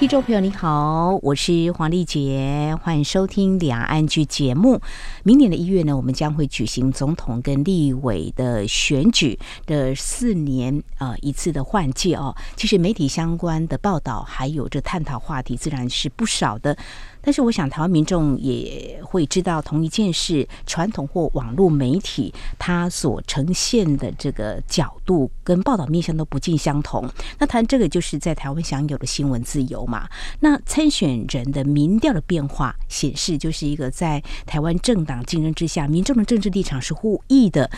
听众朋友，你好，我是黄丽杰，欢迎收听《两岸剧》节目。明年的一月呢，我们将会举行总统跟立委的选举的四年呃一次的换届哦。其实媒体相关的报道还有这探讨话题，自然是不少的。但是我想，台湾民众也会知道同一件事，传统或网络媒体它所呈现的这个角度跟报道面向都不尽相同。那谈这个，就是在台湾享有的新闻自由嘛。那参选人的民调的变化显示，就是一个在台湾政党竞争之下，民众的政治立场是互异的。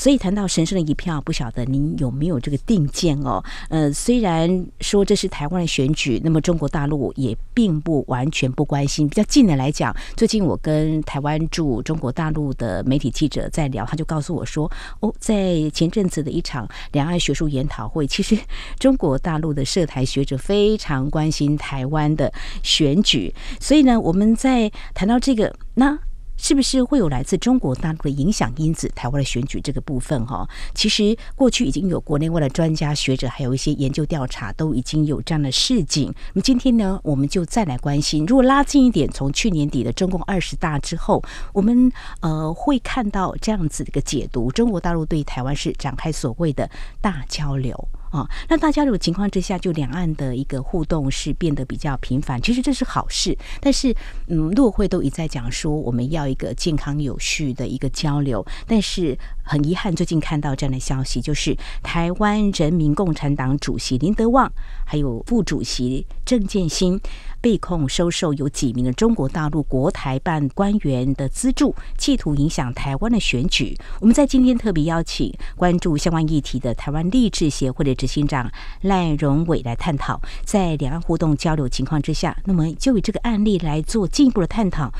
所以谈到神圣的一票，不晓得您有没有这个定见哦？呃，虽然说这是台湾的选举，那么中国大陆也并不完全不关心。比较近的来讲，最近我跟台湾驻中国大陆的媒体记者在聊，他就告诉我说：“哦，在前阵子的一场两岸学术研讨会，其实中国大陆的涉台学者非常关心台湾的选举。所以呢，我们在谈到这个那。”是不是会有来自中国大陆的影响因子？台湾的选举这个部分，哈，其实过去已经有国内外的专家学者，还有一些研究调查，都已经有这样的示警。那么今天呢，我们就再来关心，如果拉近一点，从去年底的中共二十大之后，我们呃会看到这样子的一个解读：中国大陆对台湾是展开所谓的大交流。啊、哦，那大家如果情况之下，就两岸的一个互动是变得比较频繁，其实这是好事。但是，嗯，陆会都一再讲说，我们要一个健康有序的一个交流。但是很遗憾，最近看到这样的消息，就是台湾人民共产党主席林德旺，还有副主席郑建新。被控收受有几名的中国大陆国台办官员的资助，企图影响台湾的选举。我们在今天特别邀请关注相关议题的台湾励志协会的执行长赖荣伟来探讨，在两岸互动交流情况之下，那么就以这个案例来做进一步的探讨。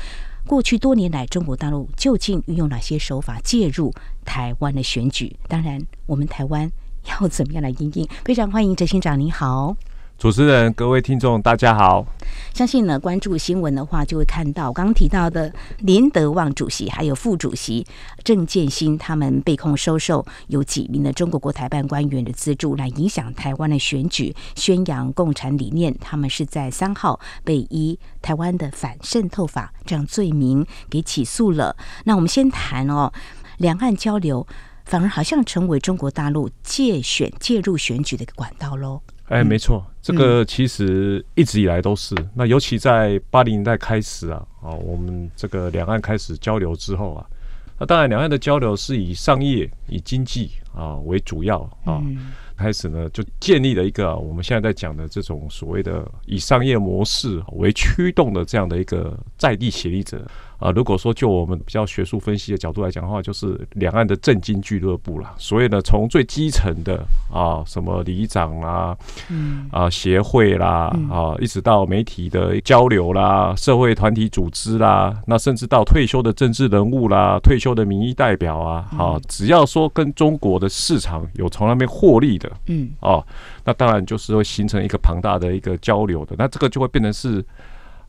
过去多年来，中国大陆究竟运用哪些手法介入台湾的选举？当然，我们台湾要怎么样来应应？非常欢迎执行长，您好。主持人，各位听众，大家好。相信呢，关注新闻的话，就会看到刚刚提到的林德旺主席，还有副主席郑建新，他们被控收受有几名的中国国台办官员的资助，来影响台湾的选举，宣扬共产理念。他们是在三号被依台湾的反渗透法这样罪名给起诉了。那我们先谈哦，两岸交流反而好像成为中国大陆介选介入选举的一个管道喽。哎，没错，这个其实一直以来都是。那尤其在八零年代开始啊，啊，我们这个两岸开始交流之后啊，那当然两岸的交流是以商业、以经济啊为主要啊，开始呢就建立了一个我们现在在讲的这种所谓的以商业模式为驱动的这样的一个在地协力者。啊，如果说就我们比较学术分析的角度来讲的话，就是两岸的政经俱乐部啦。所以呢，从最基层的啊，什么里长啦，嗯，啊协会啦，啊，一直到媒体的交流啦，社会团体组织啦，那甚至到退休的政治人物啦，退休的民意代表啊，啊，只要说跟中国的市场有从那边获利的，嗯，哦，那当然就是会形成一个庞大的一个交流的，那这个就会变成是。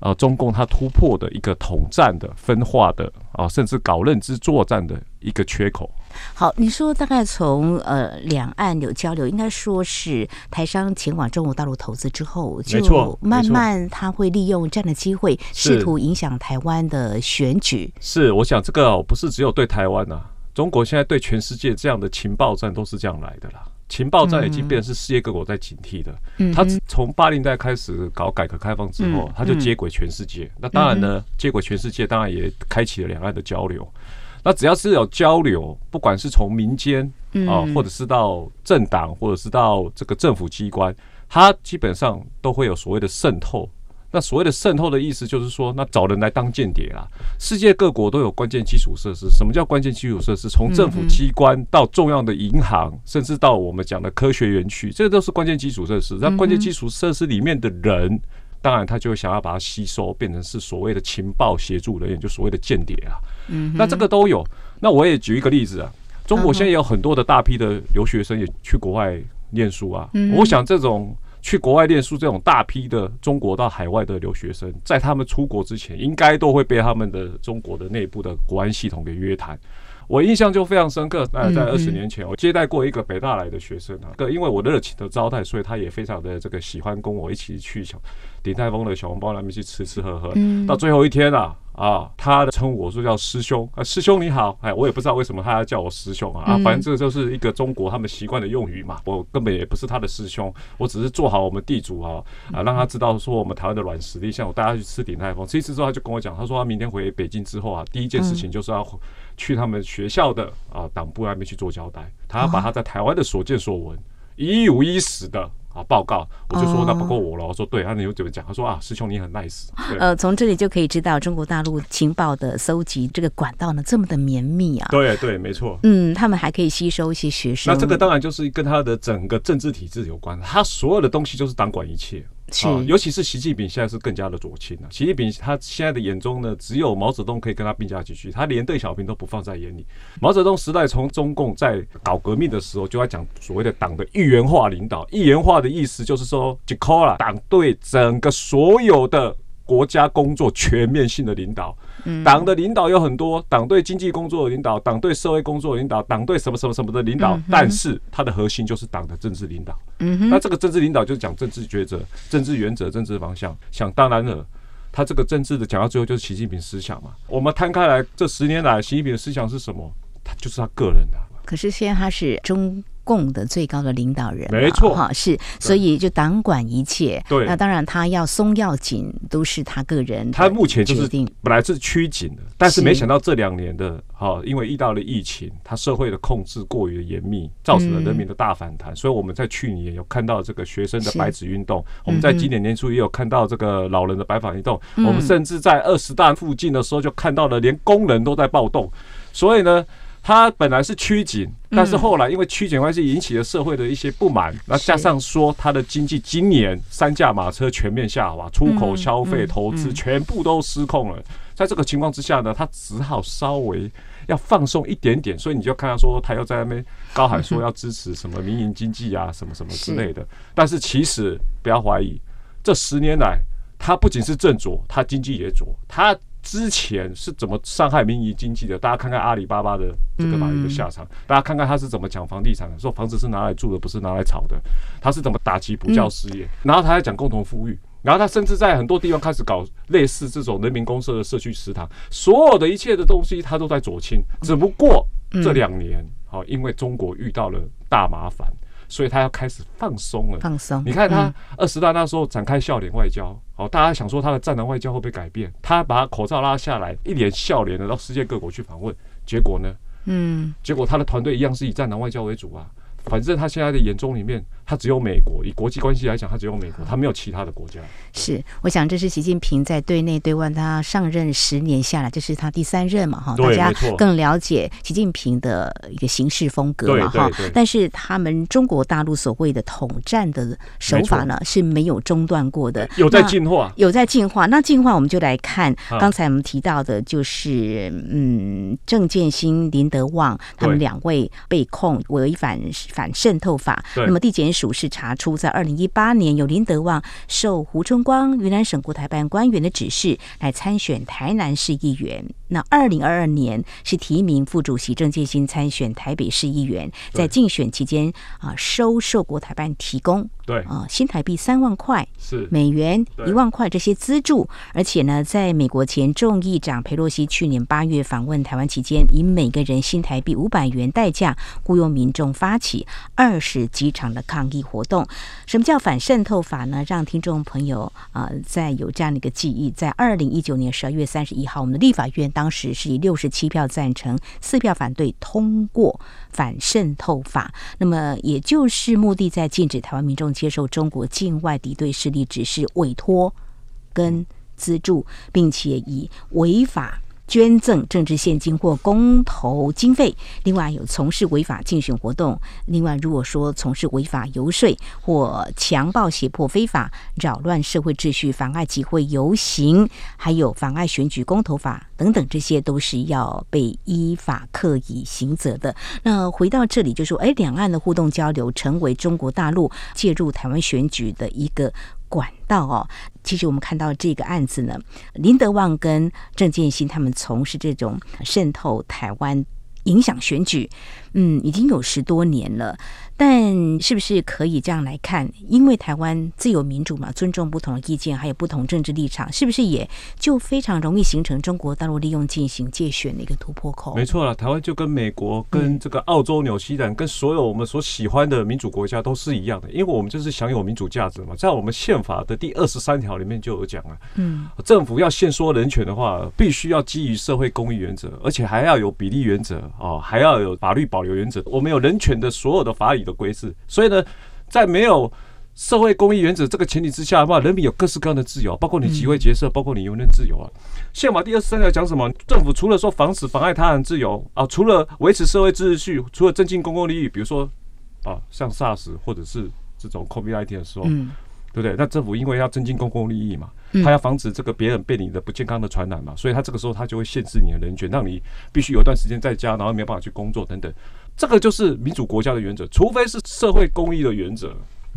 啊，中共它突破的一个统战的分化的啊，甚至搞认知作战的一个缺口。好，你说大概从呃两岸有交流，应该说是台商前往中国大陆投资之后，就慢慢他会利用这样的机会，试图影响台湾的选举。是，是，我想这个不是只有对台湾啊，中国现在对全世界这样的情报战都是这样来的啦。情报战已经变成是世界各国在警惕的。嗯，他从八零代开始搞改革开放之后，他就接轨全世界。那当然呢，接轨全世界当然也开启了两岸的交流。那只要是有交流，不管是从民间啊，或者是到政党，或者是到这个政府机关，它基本上都会有所谓的渗透。那所谓的渗透的意思，就是说，那找人来当间谍啊。世界各国都有关键基础设施。什么叫关键基础设施？从政府机关到重要的银行，甚至到我们讲的科学园区，这都是关键基础设施。那关键基础设施里面的人，当然他就想要把它吸收，变成是所谓的情报协助人员，就所谓的间谍啊。那这个都有。那我也举一个例子啊，中国现在有很多的大批的留学生也去国外念书啊。我想这种。去国外念书这种大批的中国到海外的留学生，在他们出国之前，应该都会被他们的中国的内部的国安系统给约谈。我印象就非常深刻。那在二十年前，我接待过一个北大来的学生啊，因为我热情的招待，所以他也非常的这个喜欢跟我一起去小鼎泰丰的小笼包那边去吃吃喝喝。到最后一天啊。啊，他的称呼我说叫师兄。啊，师兄你好，哎，我也不知道为什么他要叫我师兄啊，啊，反正这就是一个中国他们习惯的用语嘛，我根本也不是他的师兄，我只是做好我们地主啊，啊，让他知道说我们台湾的软实力，像我带他去吃鼎泰丰，吃一次之后他就跟我讲，他说他明天回北京之后啊，第一件事情就是要去他们学校的啊党部那边去做交代，他要把他在台湾的所见所闻一五一十的。啊！报告，我就说那不够我了。我说对，那你又怎么讲？他说啊，师兄你很 nice。呃，从这里就可以知道中国大陆情报的搜集这个管道呢这么的绵密啊。对对，没错。嗯，他们还可以吸收一些学生。那这个当然就是跟他的整个政治体制有关，他所有的东西就是党管一切。啊，尤其是习近平现在是更加的左倾了。习近平他现在的眼中呢，只有毛泽东可以跟他并驾齐驱，他连邓小平都不放在眼里。毛泽东时代从中共在搞革命的时候，就在讲所谓的党的一元化领导。一元化的意思就是说，就 call 了党对整个所有的。国家工作全面性的领导，党的领导有很多，党对经济工作的领导，党对社会工作的领导，党对什么什么什么的领导，但是它的核心就是党的政治领导。那这个政治领导就是讲政治抉择、政治原则、政治方向。想当然了，他这个政治的讲到最后就是习近平思想嘛。我们摊开来，这十年来习近平的思想是什么？他就是他个人的。可是现在他是中。共的最高的领导人，没错，哈是，所以就党管一切。对，那当然他要松要紧都是他个人。他目前就是本来是趋紧的，但是没想到这两年的哈，因为遇到了疫情，他社会的控制过于的严密，造成了人民的大反弹。所以我们在去年有看到这个学生的白纸运动，我们在今年年初也有看到这个老人的白发运动，我们甚至在二十大附近的时候就看到了连工人都在暴动。所以呢。他本来是趋紧，但是后来因为趋紧关系引起了社会的一些不满，那加上说他的经济今年三驾马车全面下滑，出口、消费、投资全部都失控了。在这个情况之下呢，他只好稍微要放松一点点，所以你就看到说他又在那边高喊说要支持什么民营经济啊，什么什么之类的。但是其实不要怀疑，这十年来他不仅是正左，他经济也左，他。之前是怎么伤害民营经济的？大家看看阿里巴巴的这个马云的下场，大家看看他是怎么讲房地产的，说房子是拿来住的，不是拿来炒的。他是怎么打击补教失业？然后他还讲共同富裕，然后他甚至在很多地方开始搞类似这种人民公社的社区食堂，所有的一切的东西他都在左倾。只不过这两年，好，因为中国遇到了大麻烦。所以他要开始放松了。放松。你看他二十大那时候展开笑脸外交，好，大家想说他的战狼外交会不会改变？他把口罩拉下来，一脸笑脸的到世界各国去访问，结果呢？嗯，结果他的团队一样是以战狼外交为主啊。反正他现在的眼中里面，他只有美国。以国际关系来讲，他只有美国，他没有其他的国家。是，我想这是习近平在对内对外，他上任十年下来，这是他第三任嘛？哈，大家更了解习近平的一个行事风格嘛？哈。但是他们中国大陆所谓的统战的手法呢，是没有中断过的，有在进化，有在进化。那进化，我们就来看刚才我们提到的，就是嗯，郑建新、林德旺他们两位被控违反。反渗透法，那么地检署主是查出，在二零一八年有林德旺受胡春光云南省国台办官员的指示来参选台南市议员。那二零二二年是提名副主席郑建新参选台北市议员，在竞选期间啊收受国台办提供对啊新台币三万块是美元一万块这些资助，而且呢，在美国前众议长佩洛西去年八月访问台湾期间，以每个人新台币五百元代价雇佣民众发起二十几场的抗议活动。什么叫反渗透法呢？让听众朋友啊在有这样的一个记忆，在二零一九年十二月三十一号，我们的立法院当。当时是以六十七票赞成、四票反对通过反渗透法，那么也就是目的在禁止台湾民众接受中国境外敌对势力指示、委托跟资助，并且以违法捐赠政治献金或公投经费，另外有从事违法竞选活动，另外如果说从事违法游说或强暴胁迫非法扰乱社会秩序、妨碍集会游行，还有妨碍选举公投法等等，这些都是要被依法课以刑责的。那回到这里就说，哎，两岸的互动交流成为中国大陆介入台湾选举的一个管道哦，其实我们看到这个案子呢，林德旺跟郑建新他们从事这种渗透台湾、影响选举，嗯，已经有十多年了。但是不是可以这样来看？因为台湾自由民主嘛，尊重不同的意见，还有不同政治立场，是不是也就非常容易形成中国大陆利用进行界选的一个突破口？没错了，台湾就跟美国、跟这个澳洲、纽西兰、跟所有我们所喜欢的民主国家都是一样的，因为我们就是享有民主价值嘛，在我们宪法的第二十三条里面就有讲了，嗯，政府要限缩人权的话，必须要基于社会公益原则，而且还要有比例原则哦，还要有法律保留原则。我们有人权的所有的法理的规制，所以呢，在没有社会公益原则这个前提之下的话，人民有各式各样的自由，包括你集会结社，包括你言论自由啊。宪法第二十三条讲什么？政府除了说防止妨碍他人自由啊，除了维持社会秩序，除了增进公共利益，比如说啊，像 SARS 或者是这种 COVID-19 的时候，对不对？那政府因为要增进公共利益嘛，他要防止这个别人被你的不健康的传染嘛，所以他这个时候他就会限制你的人权，让你必须有一段时间在家，然后没有办法去工作等等。这个就是民主国家的原则，除非是社会公益的原则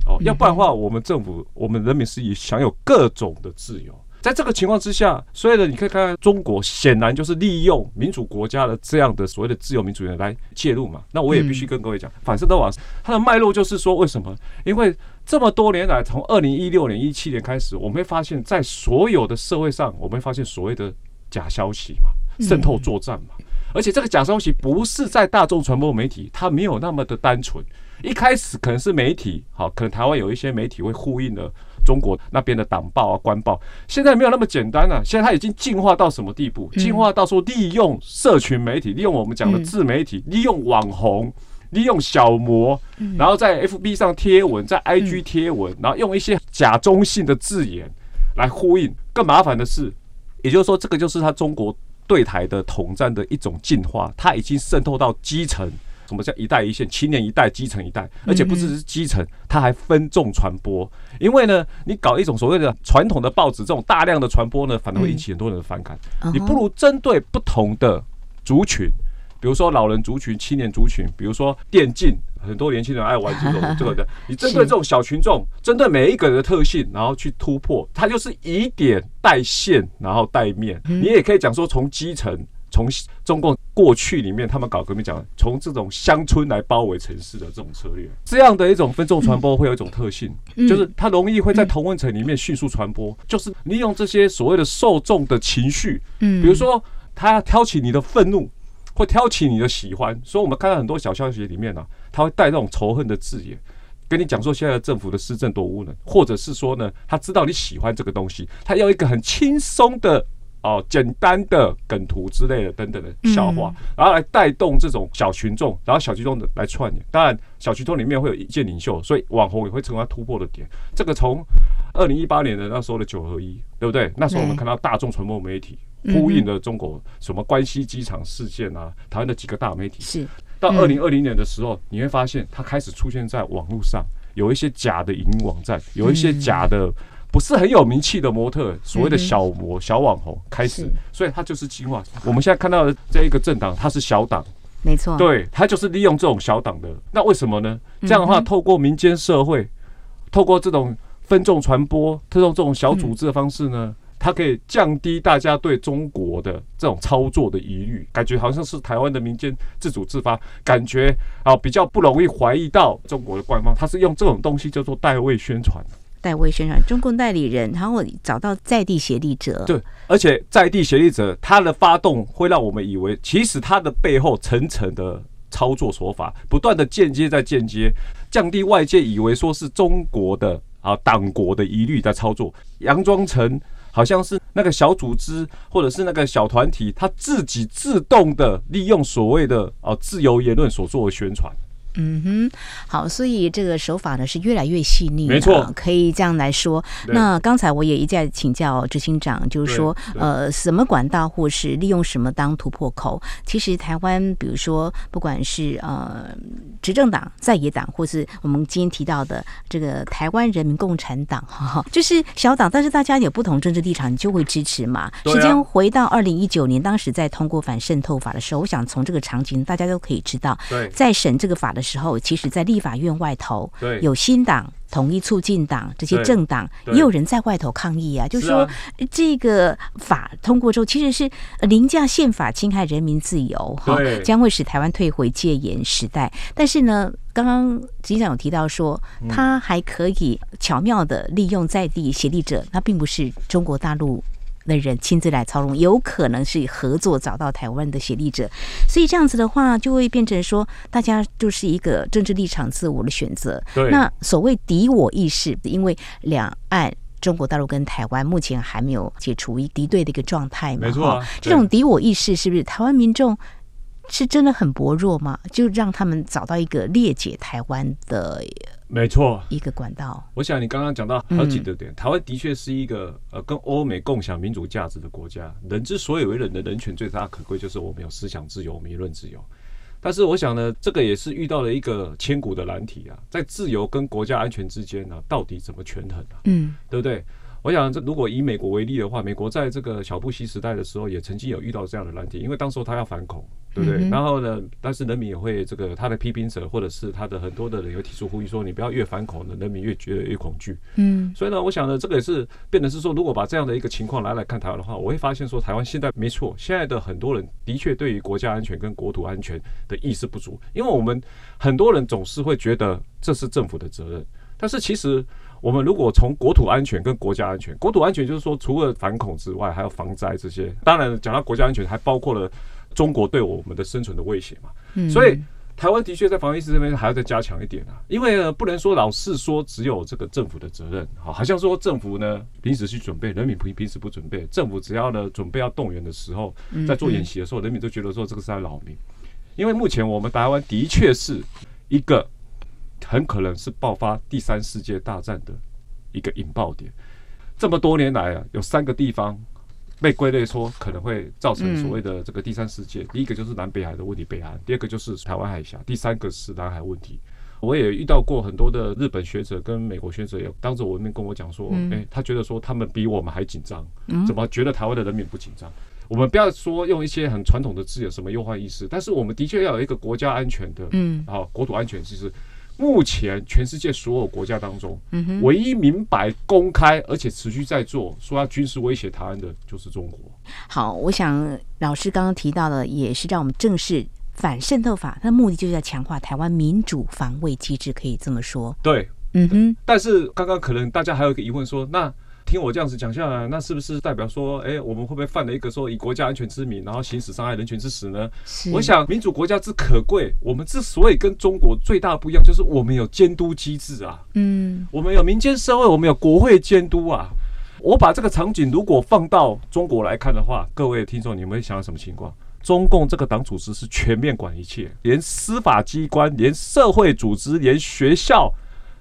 哦，要不然的话，我们政府、我们人民是以享有各种的自由。在这个情况之下，所以呢，你可以看看中国显然就是利用民主国家的这样的所谓的自由民主人来介入嘛。那我也必须跟各位讲，反射的往它的脉络就是说，为什么？因为这么多年来，从二零一六年、一七年开始，我们会发现，在所有的社会上，我们会发现所谓的假消息嘛，渗透作战嘛。而且这个假消息不是在大众传播媒体，它没有那么的单纯。一开始可能是媒体，好，可能台湾有一些媒体会呼应了中国那边的党报啊、官报。现在没有那么简单了，现在它已经进化到什么地步？进化到说利用社群媒体，利用我们讲的自媒体，利用网红，利用小模，然后在 FB 上贴文，在 IG 贴文，然后用一些假中性的字眼来呼应。更麻烦的是，也就是说，这个就是他中国。对台的统战的一种进化，它已经渗透到基层。什么叫一代一线？青年一代，基层一代，而且不只是基层，它还分众传播。因为呢，你搞一种所谓的传统的报纸，这种大量的传播呢，反而会引起很多人的反感。你不如针对不同的族群。比如说老人族群、青年族群，比如说电竞，很多年轻人爱玩这种这个的。你针对这种小群众，针对每一个人的特性，然后去突破，它就是以点带线，然后带面。你也可以讲说，从基层，从中共过去里面，他们搞革命讲，从这种乡村来包围城市的这种策略，这样的一种分众传播会有一种特性，就是它容易会在同温层里面迅速传播，就是利用这些所谓的受众的情绪，嗯，比如说他要挑起你的愤怒。会挑起你的喜欢，所以我们看到很多小消息里面呢、啊，他会带那种仇恨的字眼，跟你讲说现在的政府的施政多无能，或者是说呢，他知道你喜欢这个东西，他要一个很轻松的哦、简单的梗图之类的等等的笑话，然后来带动这种小群众，然后小群众的来串联。当然，小群众里面会有意见领袖，所以网红也会成为他突破的点。这个从二零一八年的那时候的九合一，对不对？那时候我们看到大众传播媒体。呼应了中国什么关西机场事件啊，台湾的几个大媒体。是。到二零二零年的时候，你会发现它开始出现在网络上，有一些假的影音网站，有一些假的不是很有名气的模特，所谓的小模小网红开始，所以它就是进化。我们现在看到的这一个政党，它是小党，没错，对，它就是利用这种小党的。那为什么呢？这样的话，透过民间社会，透过这种分众传播，透过这种小组织的方式呢？它可以降低大家对中国的这种操作的疑虑，感觉好像是台湾的民间自主自发，感觉啊比较不容易怀疑到中国的官方。他是用这种东西叫做代位宣传，代位宣传，中共代理人，然后找到在地协力者，对，而且在地协力者他的发动会让我们以为，其实他的背后层层的操作手法，不断的间接在间接降低外界以为说是中国的啊党国的疑虑在操作，佯装成。好像是那个小组织或者是那个小团体，他自己自动的利用所谓的啊自由言论所做的宣传，嗯哼，好，所以这个手法呢是越来越细腻，没错，可以这样来说。那刚才我也一再请教执行长，就是说，呃，什么管道或是利用什么当突破口？其实台湾，比如说，不管是呃执政党、在野党，或是我们今天提到的这个台湾人民共产党，哈，就是小党，但是大家有不同政治立场，你就会支持嘛。时间回到二零一九年，当时在通过反渗透法的时候，我想从这个场景，大家都可以知道，在审这个法的时候，其实，在立法院外头，有新党、统一促进党这些政党，也有人在外头抗议啊，就是说这个法通过之后，其实是凌驾宪法，侵害人民自由，哈，将会使台湾退回戒严时代。但是呢，刚刚执行长有提到说，他还可以巧妙的利用在地协力者，那并不是中国大陆。的人亲自来操弄，有可能是合作找到台湾的协力者，所以这样子的话，就会变成说，大家就是一个政治立场自我的选择。对，那所谓敌我意识，因为两岸中国大陆跟台湾目前还没有解除一敌对的一个状态嘛，没错啊。这种敌我意识是不是台湾民众是真的很薄弱吗？就让他们找到一个裂解台湾的。没错，一个管道。我想你刚刚讲到好几个点，台湾的确是一个呃跟欧美共享民主价值的国家。人之所以为人的人权最大可贵，就是我们有思想自由、言论自由。但是我想呢，这个也是遇到了一个千古的难题啊，在自由跟国家安全之间呢，到底怎么权衡啊？嗯，对不对？我想，这如果以美国为例的话，美国在这个小布希时代的时候，也曾经有遇到这样的难题，因为当时他要反恐，对不对？嗯、然后呢，但是人民也会这个他的批评者，或者是他的很多的人，有提出呼吁说，你不要越反恐呢，人民越觉得越恐惧。嗯，所以呢，我想呢，这个也是变得是说，如果把这样的一个情况来来看台湾的话，我会发现说，台湾现在没错，现在的很多人的确对于国家安全跟国土安全的意识不足，因为我们很多人总是会觉得这是政府的责任，但是其实。我们如果从国土安全跟国家安全，国土安全就是说，除了反恐之外，还有防灾这些。当然，讲到国家安全，还包括了中国对我们的生存的威胁嘛。嗯。所以，台湾的确在防疫这边还要再加强一点啊。因为呢，不能说老是说只有这个政府的责任，好，好像说政府呢平时去准备，人民平平时不准备。政府只要呢准备要动员的时候，在做演习的时候，人民都觉得说这个是在扰民。因为目前我们台湾的确是一个。很可能是爆发第三世界大战的一个引爆点。这么多年来啊，有三个地方被归类说可能会造成所谓的这个第三世界。第一个就是南北海的问题，北韩；第二个就是台湾海峡；第三个是南海问题。我也遇到过很多的日本学者跟美国学者，也当着我面跟我讲说：“诶，他觉得说他们比我们还紧张，怎么觉得台湾的人民不紧张？”我们不要说用一些很传统的字眼，什么忧患意识，但是我们的确要有一个国家安全的，嗯，好，国土安全其实。目前全世界所有国家当中，唯一明白、公开而且持续在做说要军事威胁台湾的，就是中国。好，我想老师刚刚提到的，也是让我们正视反渗透法，它的目的就是要强化台湾民主防卫机制，可以这么说。对，嗯哼。但是刚刚可能大家还有一个疑问说，那。听我这样子讲下来，那是不是代表说，哎，我们会不会犯了一个说以国家安全之名，然后行使伤害人权之实呢？我想，民主国家之可贵，我们之所以跟中国最大不一样，就是我们有监督机制啊。嗯，我们有民间社会，我们有国会监督啊。我把这个场景如果放到中国来看的话，各位听众，你们会想到什么情况？中共这个党组织是全面管一切，连司法机关、连社会组织、连学校，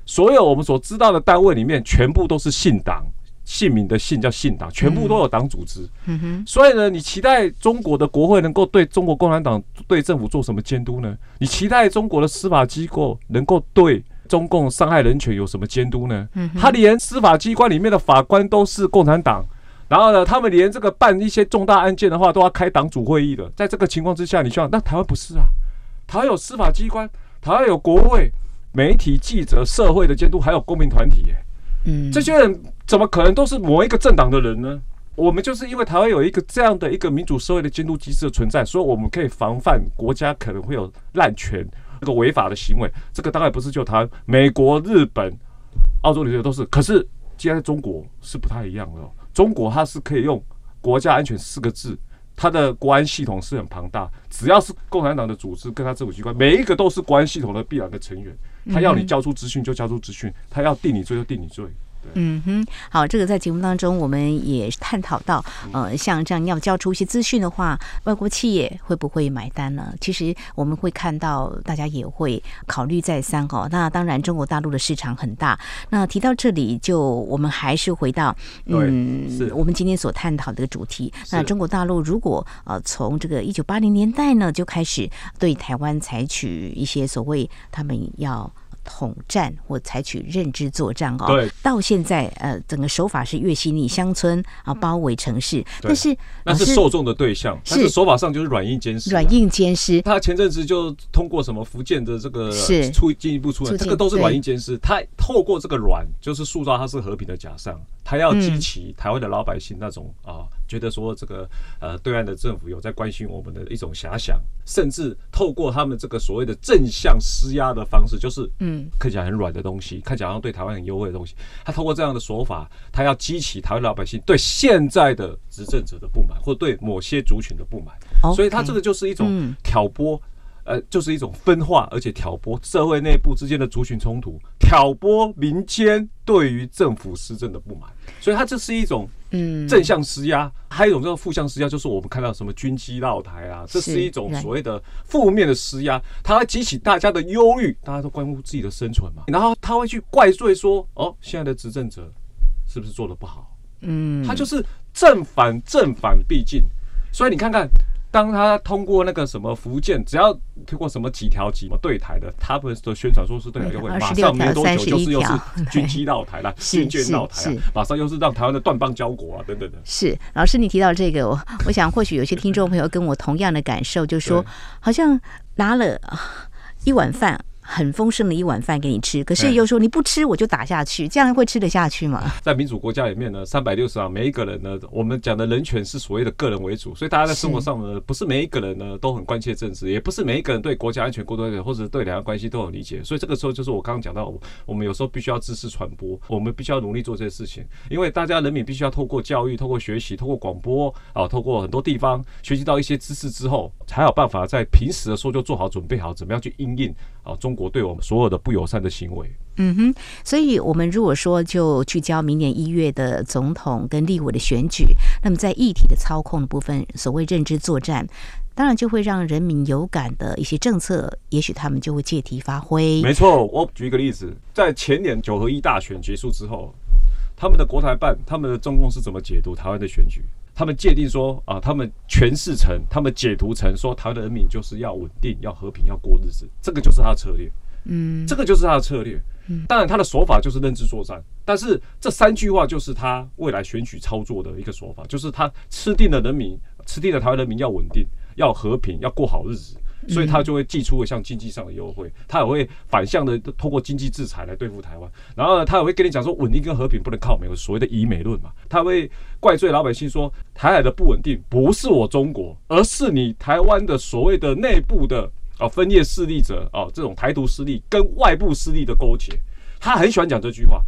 所有我们所知道的单位里面，全部都是信党。姓名的姓叫信党，全部都有党组织。嗯哼，所以呢，你期待中国的国会能够对中国共产党、对政府做什么监督呢？你期待中国的司法机构能够对中共伤害人权有什么监督呢？嗯，他连司法机关里面的法官都是共产党，然后呢，他们连这个办一些重大案件的话都要开党组会议的。在这个情况之下，你想那台湾不是啊？台湾有司法机关，台湾有国会、媒体、记者、社会的监督，还有公民团体耶。这些人怎么可能都是某一个政党的人呢？我们就是因为台湾有一个这样的一个民主社会的监督机制的存在，所以我们可以防范国家可能会有滥权、这个违法的行为。这个当然不是就台湾，美国、日本、澳洲这些都是。可是，既然在中国是不太一样的。中国它是可以用“国家安全”四个字，它的国安系统是很庞大。只要是共产党的组织跟它政府机关，每一个都是国安系统的必然的成员。他要你交出资讯就交出资讯，他要定你罪就定你罪。嗯哼，好，这个在节目当中我们也探讨到，呃，像这样要交出一些资讯的话，外国企业会不会买单呢？其实我们会看到，大家也会考虑再三哦。那当然，中国大陆的市场很大。那提到这里，就我们还是回到，嗯，我们今天所探讨的主题。那中国大陆如果呃从这个一九八零年代呢就开始对台湾采取一些所谓他们要。统战或采取认知作战哦，对，到现在呃，整个手法是越细腻，乡村啊包围城市，但是那是受众的对象，但是手法上就是软硬兼施，软硬兼施。他前阵子就通过什么福建的这个是。出进一步出来，这个都是软硬兼施。他透过这个软，就是塑造他是和平的假象，他要激起台湾的老百姓那种啊。觉得说这个呃，对岸的政府有在关心我们的一种遐想，甚至透过他们这个所谓的正向施压的方式，就是嗯，看起来很软的东西，看起来好像对台湾很优惠的东西，他透过这样的手法，他要激起台湾老百姓对现在的执政者的不满，或对某些族群的不满，所以他这个就是一种挑拨。呃，就是一种分化，而且挑拨社会内部之间的族群冲突，挑拨民间对于政府施政的不满，所以它这是一种嗯。正向施压，还有一种这个负向施压，就是我们看到什么军机绕台啊，这是一种所谓的负面的施压，它会激起大家的忧虑，大家都关乎自己的生存嘛，然后他会去怪罪说，哦，现在的执政者是不是做的不好？嗯，他就是正反正反必进，所以你看看。当他通过那个什么福建，只要通过什么几条几么对台的，他们的宣传说是对台就会，马上没多久就是又是 军机到台了，军舰到台了，马上又是让台湾的断邦交国啊，等等的。是老师，你提到这个，我我想或许有些听众朋友跟我同样的感受，就是说好像拿了一碗饭。很丰盛的一碗饭给你吃，可是又说你不吃我就打下去，这样会吃得下去吗？在民主国家里面呢，三百六十行，每一个人呢，我们讲的人权是所谓的个人为主，所以大家在生活上呢，不是每一个人呢都很关切政治，也不是每一个人对国家安全、国土或者对两岸关系都有理解，所以这个时候就是我刚刚讲到，我们有时候必须要知识传播，我们必须要努力做这些事情，因为大家人民必须要透过教育、透过学习、透过广播啊，透过很多地方学习到一些知识之后，才有办法在平时的时候就做好准备好，怎么样去应应啊中国对我们所有的。不友善的行为。嗯哼，所以我们如果说就聚焦明年一月的总统跟立委的选举，那么在议题的操控的部分，所谓认知作战，当然就会让人民有感的一些政策，也许他们就会借题发挥。没错，我举一个例子，在前年九合一大选结束之后，他们的国台办、他们的中共是怎么解读台湾的选举？他们界定说啊，他们诠释成、他们解读成说，台湾的人民就是要稳定、要和平、要过日子，这个就是他的策略。嗯，这个就是他的策略。嗯，当然他的手法就是认知作战，但是这三句话就是他未来选举操作的一个手法，就是他吃定了人民，吃定了台湾人民要稳定、要和平、要过好日子，所以他就会寄出了像经济上的优惠，他也会反向的通过经济制裁来对付台湾，然后呢，他也会跟你讲说稳定跟和平不能靠美国所谓的以美论嘛，他会怪罪老百姓说台海的不稳定不是我中国，而是你台湾的所谓的内部的。哦，分裂势力者哦，这种台独势力跟外部势力的勾结，他很喜欢讲这句话。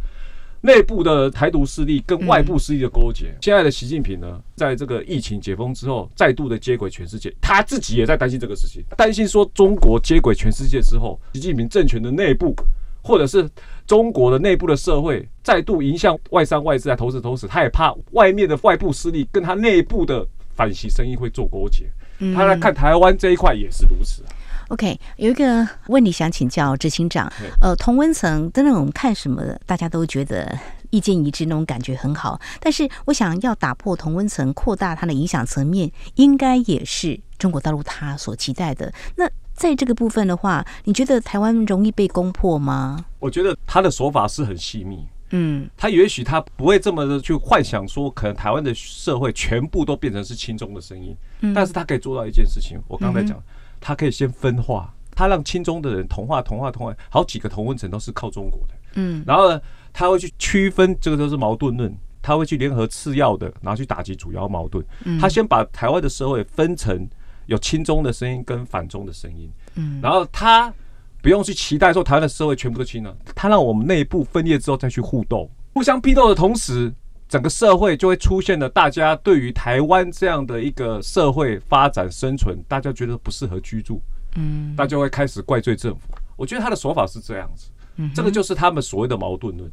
内部的台独势力跟外部势力的勾结，现在的习近平呢，在这个疫情解封之后，再度的接轨全世界，他自己也在担心这个事情，担心说中国接轨全世界之后，习近平政权的内部，或者是中国的内部的社会，再度迎向外商外资来投资投资，他也怕外面的外部势力跟他内部的反习声音会做勾结。他来看台湾这一块也是如此啊。OK，有一个问题想请教执行长，呃，同温层真的我们看什么，大家都觉得意见一致，那种感觉很好。但是我想要打破同温层，扩大它的影响层面，应该也是中国大陆它所期待的。那在这个部分的话，你觉得台湾容易被攻破吗？我觉得他的手法是很细密，嗯，他也许他不会这么的去幻想说，可能台湾的社会全部都变成是亲中的声音，嗯，但是他可以做到一件事情，我刚才讲。嗯他可以先分化，他让亲中的人同化、同化、同化，好几个同温层都是靠中国的，嗯，然后呢，他会去区分，这个都是矛盾论，他会去联合次要的，然后去打击主要矛盾。他先把台湾的社会分成有亲中的声音跟反中的声音，嗯，然后他不用去期待说台湾的社会全部都亲了，他让我们内部分裂之后再去互斗，互相批斗的同时。整个社会就会出现了，大家对于台湾这样的一个社会发展生存，大家觉得不适合居住，嗯，大家会开始怪罪政府。我觉得他的手法是这样子，这个就是他们所谓的矛盾论。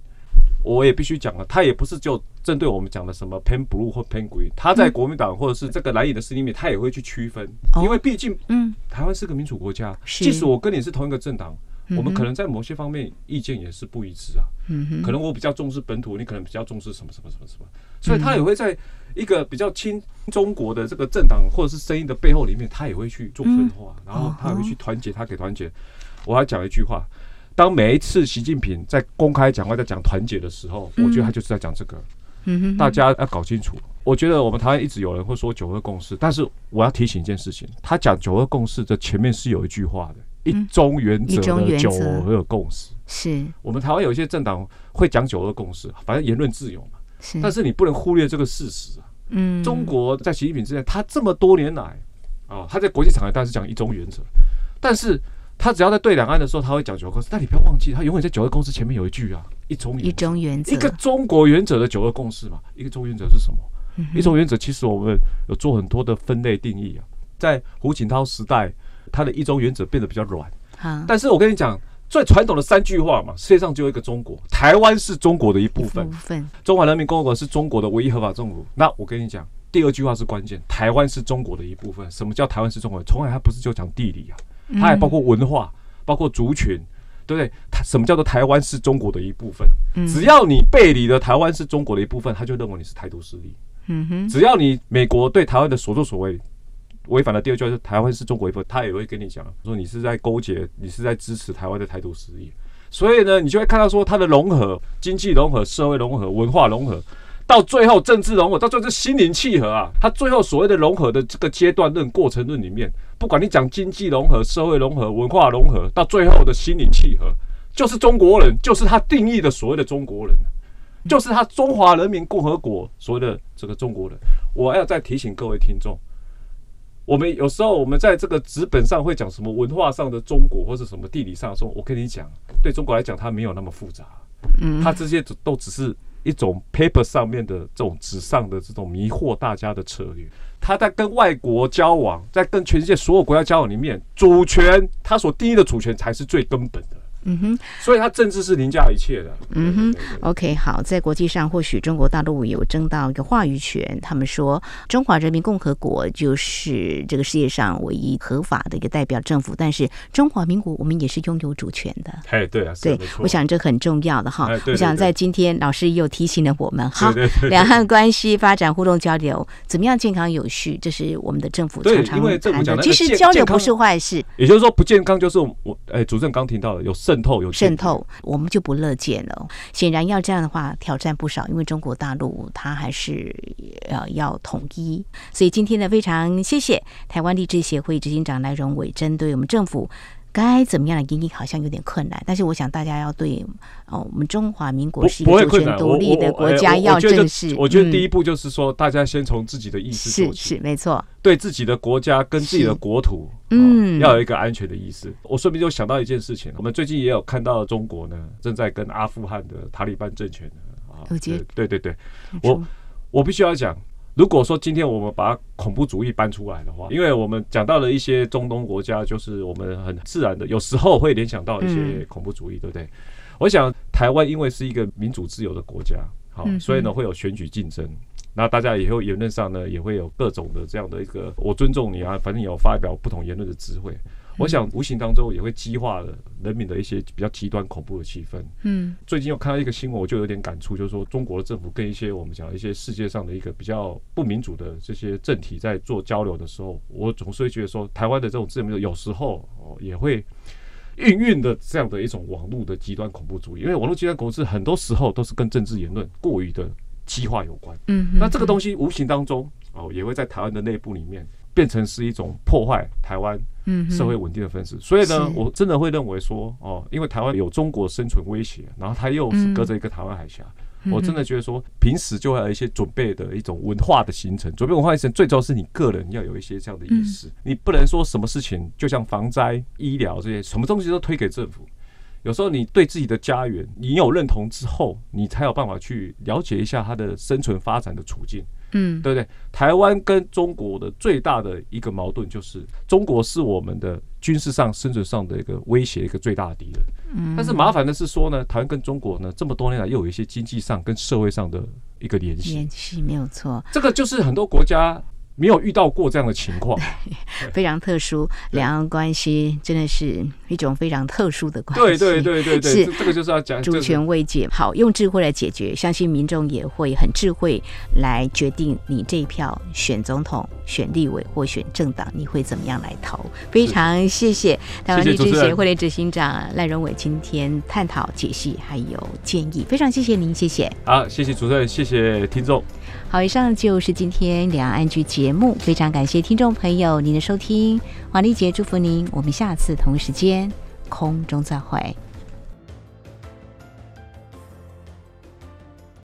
我也必须讲了，他也不是就针对我们讲的什么 Pen Blue 或 Pen Green，他在国民党或者是这个蓝营的势力里面，他也会去区分，因为毕竟，嗯，台湾是个民主国家，即使我跟你是同一个政党。我们可能在某些方面意见也是不一致啊，嗯可能我比较重视本土，你可能比较重视什么什么什么什么，所以他也会在一个比较亲中国的这个政党或者是声音的背后里面，他也会去做分化，然后他也会去团结，他给团结。我还讲一句话，当每一次习近平在公开讲话在讲团结的时候，我觉得他就是在讲这个，嗯大家要搞清楚。我觉得我们台湾一直有人会说九二共识，但是我要提醒一件事情，他讲九二共识的前面是有一句话的。一中原则的九二共识，是我们台湾有一些政党会讲九二共识，反正言论自由嘛。是，但是你不能忽略这个事实啊。嗯，中国在习近平之前，他这么多年来啊，他在国际场合当然是讲一中原则，但是他只要在对两岸的时候，他会讲九二共识。但你不要忘记，他永远在九二共识前面有一句啊，一中一中原则，一个中国原则的九二共识嘛。一个中原则是什么？一中原则其实我们有做很多的分类定义啊，在胡锦涛时代。他的一中原则变得比较软，但是我跟你讲，最传统的三句话嘛，世界上只有一个中国，台湾是中国的一部分，中华人民共和国是中国的唯一合法政府。那我跟你讲，第二句话是关键，台湾是中国的一部分。什么叫台湾是中国？从来它不是就讲地理啊，它还包括文化，包括族群，对不对？它什么叫做台湾是中国的一部分？只要你背离了台湾是中国的一部分，他就认为你是台独势力。嗯哼，只要你美国对台湾的所作所为。违反了第二句，就是台湾是中国一部分，他也会跟你讲说你是在勾结，你是在支持台湾的台独势力。所以呢，你就会看到说它的融合，经济融合、社会融合、文化融合，到最后政治融合，到最后是心灵契合啊。它最后所谓的融合的这个阶段论、过程论里面，不管你讲经济融合、社会融合、文化融合，到最后的心灵契合，就是中国人，就是他定义的所谓的中国人，就是他中华人民共和国所谓的这个中国人。我要再提醒各位听众。我们有时候我们在这个纸本上会讲什么文化上的中国，或者什么地理上的中国，我跟你讲，对中国来讲，它没有那么复杂，嗯，它这些都只是一种 paper 上面的这种纸上的这种迷惑大家的策略。他在跟外国交往，在跟全世界所有国家交往里面，主权他所定义的主权才是最根本的。嗯哼，所以他政治是凌驾一切的。嗯哼，OK，好，在国际上或许中国大陆有争到一个话语权。他们说中华人民共和国就是这个世界上唯一合法的一个代表政府，但是中华民国我们也是拥有主权的。哎，对啊，对，我想这很重要的哈。我想在今天老师又提醒了我们，哈，两岸关系发展互动交流怎么样健康有序，这是我们的政府常常谈的。其实交流不是坏事，也就是说不健康就是我哎，主任刚听到的有肾。渗透有渗透，我们就不乐见了。显然要这样的话，挑战不少，因为中国大陆它还是呃要统一。所以今天呢，非常谢谢台湾立志协会执行长赖荣伟，针对我们政府该怎么样的因应，好像有点困难。但是我想大家要对哦，我们中华民国是一个主权独立的国家，要正视。我觉得第一步就是说，大家先从自己的意识做起，是是没错，对自己的国家跟自己的国土。嗯，要有一个安全的意识。我顺便就想到一件事情，我们最近也有看到中国呢，正在跟阿富汗的塔利班政权啊，对对对，我我必须要讲，如果说今天我们把恐怖主义搬出来的话，因为我们讲到了一些中东国家，就是我们很自然的有时候会联想到一些恐怖主义，对不对？我想台湾因为是一个民主自由的国家，好，所以呢会有选举竞争。那大家以后言论上呢，也会有各种的这样的一个，我尊重你啊，反正有发表不同言论的机会。我想无形当中也会激化了人民的一些比较极端恐怖的气氛。嗯，最近又看到一个新闻，我就有点感触，就是说中国的政府跟一些我们讲一些世界上的一个比较不民主的这些政体在做交流的时候，我总是会觉得说，台湾的这种自由民主有时候哦也会孕育的这样的一种网络的极端恐怖主义，因为网络极端恐怖很多时候都是跟政治言论过于的。激化有关，嗯，那这个东西无形当中哦，也会在台湾的内部里面变成是一种破坏台湾社会稳定的分子。所以呢，我真的会认为说哦，因为台湾有中国生存威胁，然后它又是隔着一个台湾海峡，我真的觉得说平时就会有一些准备的一种文化的形成。准备文化形成最重要是你个人要有一些这样的意识，你不能说什么事情就像防灾、医疗这些什么东西都推给政府。有时候你对自己的家园，你有认同之后，你才有办法去了解一下它的生存发展的处境。嗯，对不对？台湾跟中国的最大的一个矛盾就是，中国是我们的军事上、生存上的一个威胁，一个最大的敌人。嗯，但是麻烦的是说呢，台湾跟中国呢这么多年来又有一些经济上跟社会上的一个联系，联系没有错。这个就是很多国家。没有遇到过这样的情况，非常特殊。两岸关系真的是一种非常特殊的关系。对对对对对，是这个就是要讲主权未解。好，用智慧来解决，相信民众也会很智慧来决定你这一票选总统、选立委或选政党，你会怎么样来投？非常谢谢台湾律师协会的执行长赖荣伟今天探讨、解析还有建议，非常谢谢您，谢谢。好，谢谢主持人，谢谢听众。好，以上就是今天两岸剧节目，非常感谢听众朋友您的收听，华丽姐祝福您，我们下次同一时间空中再会。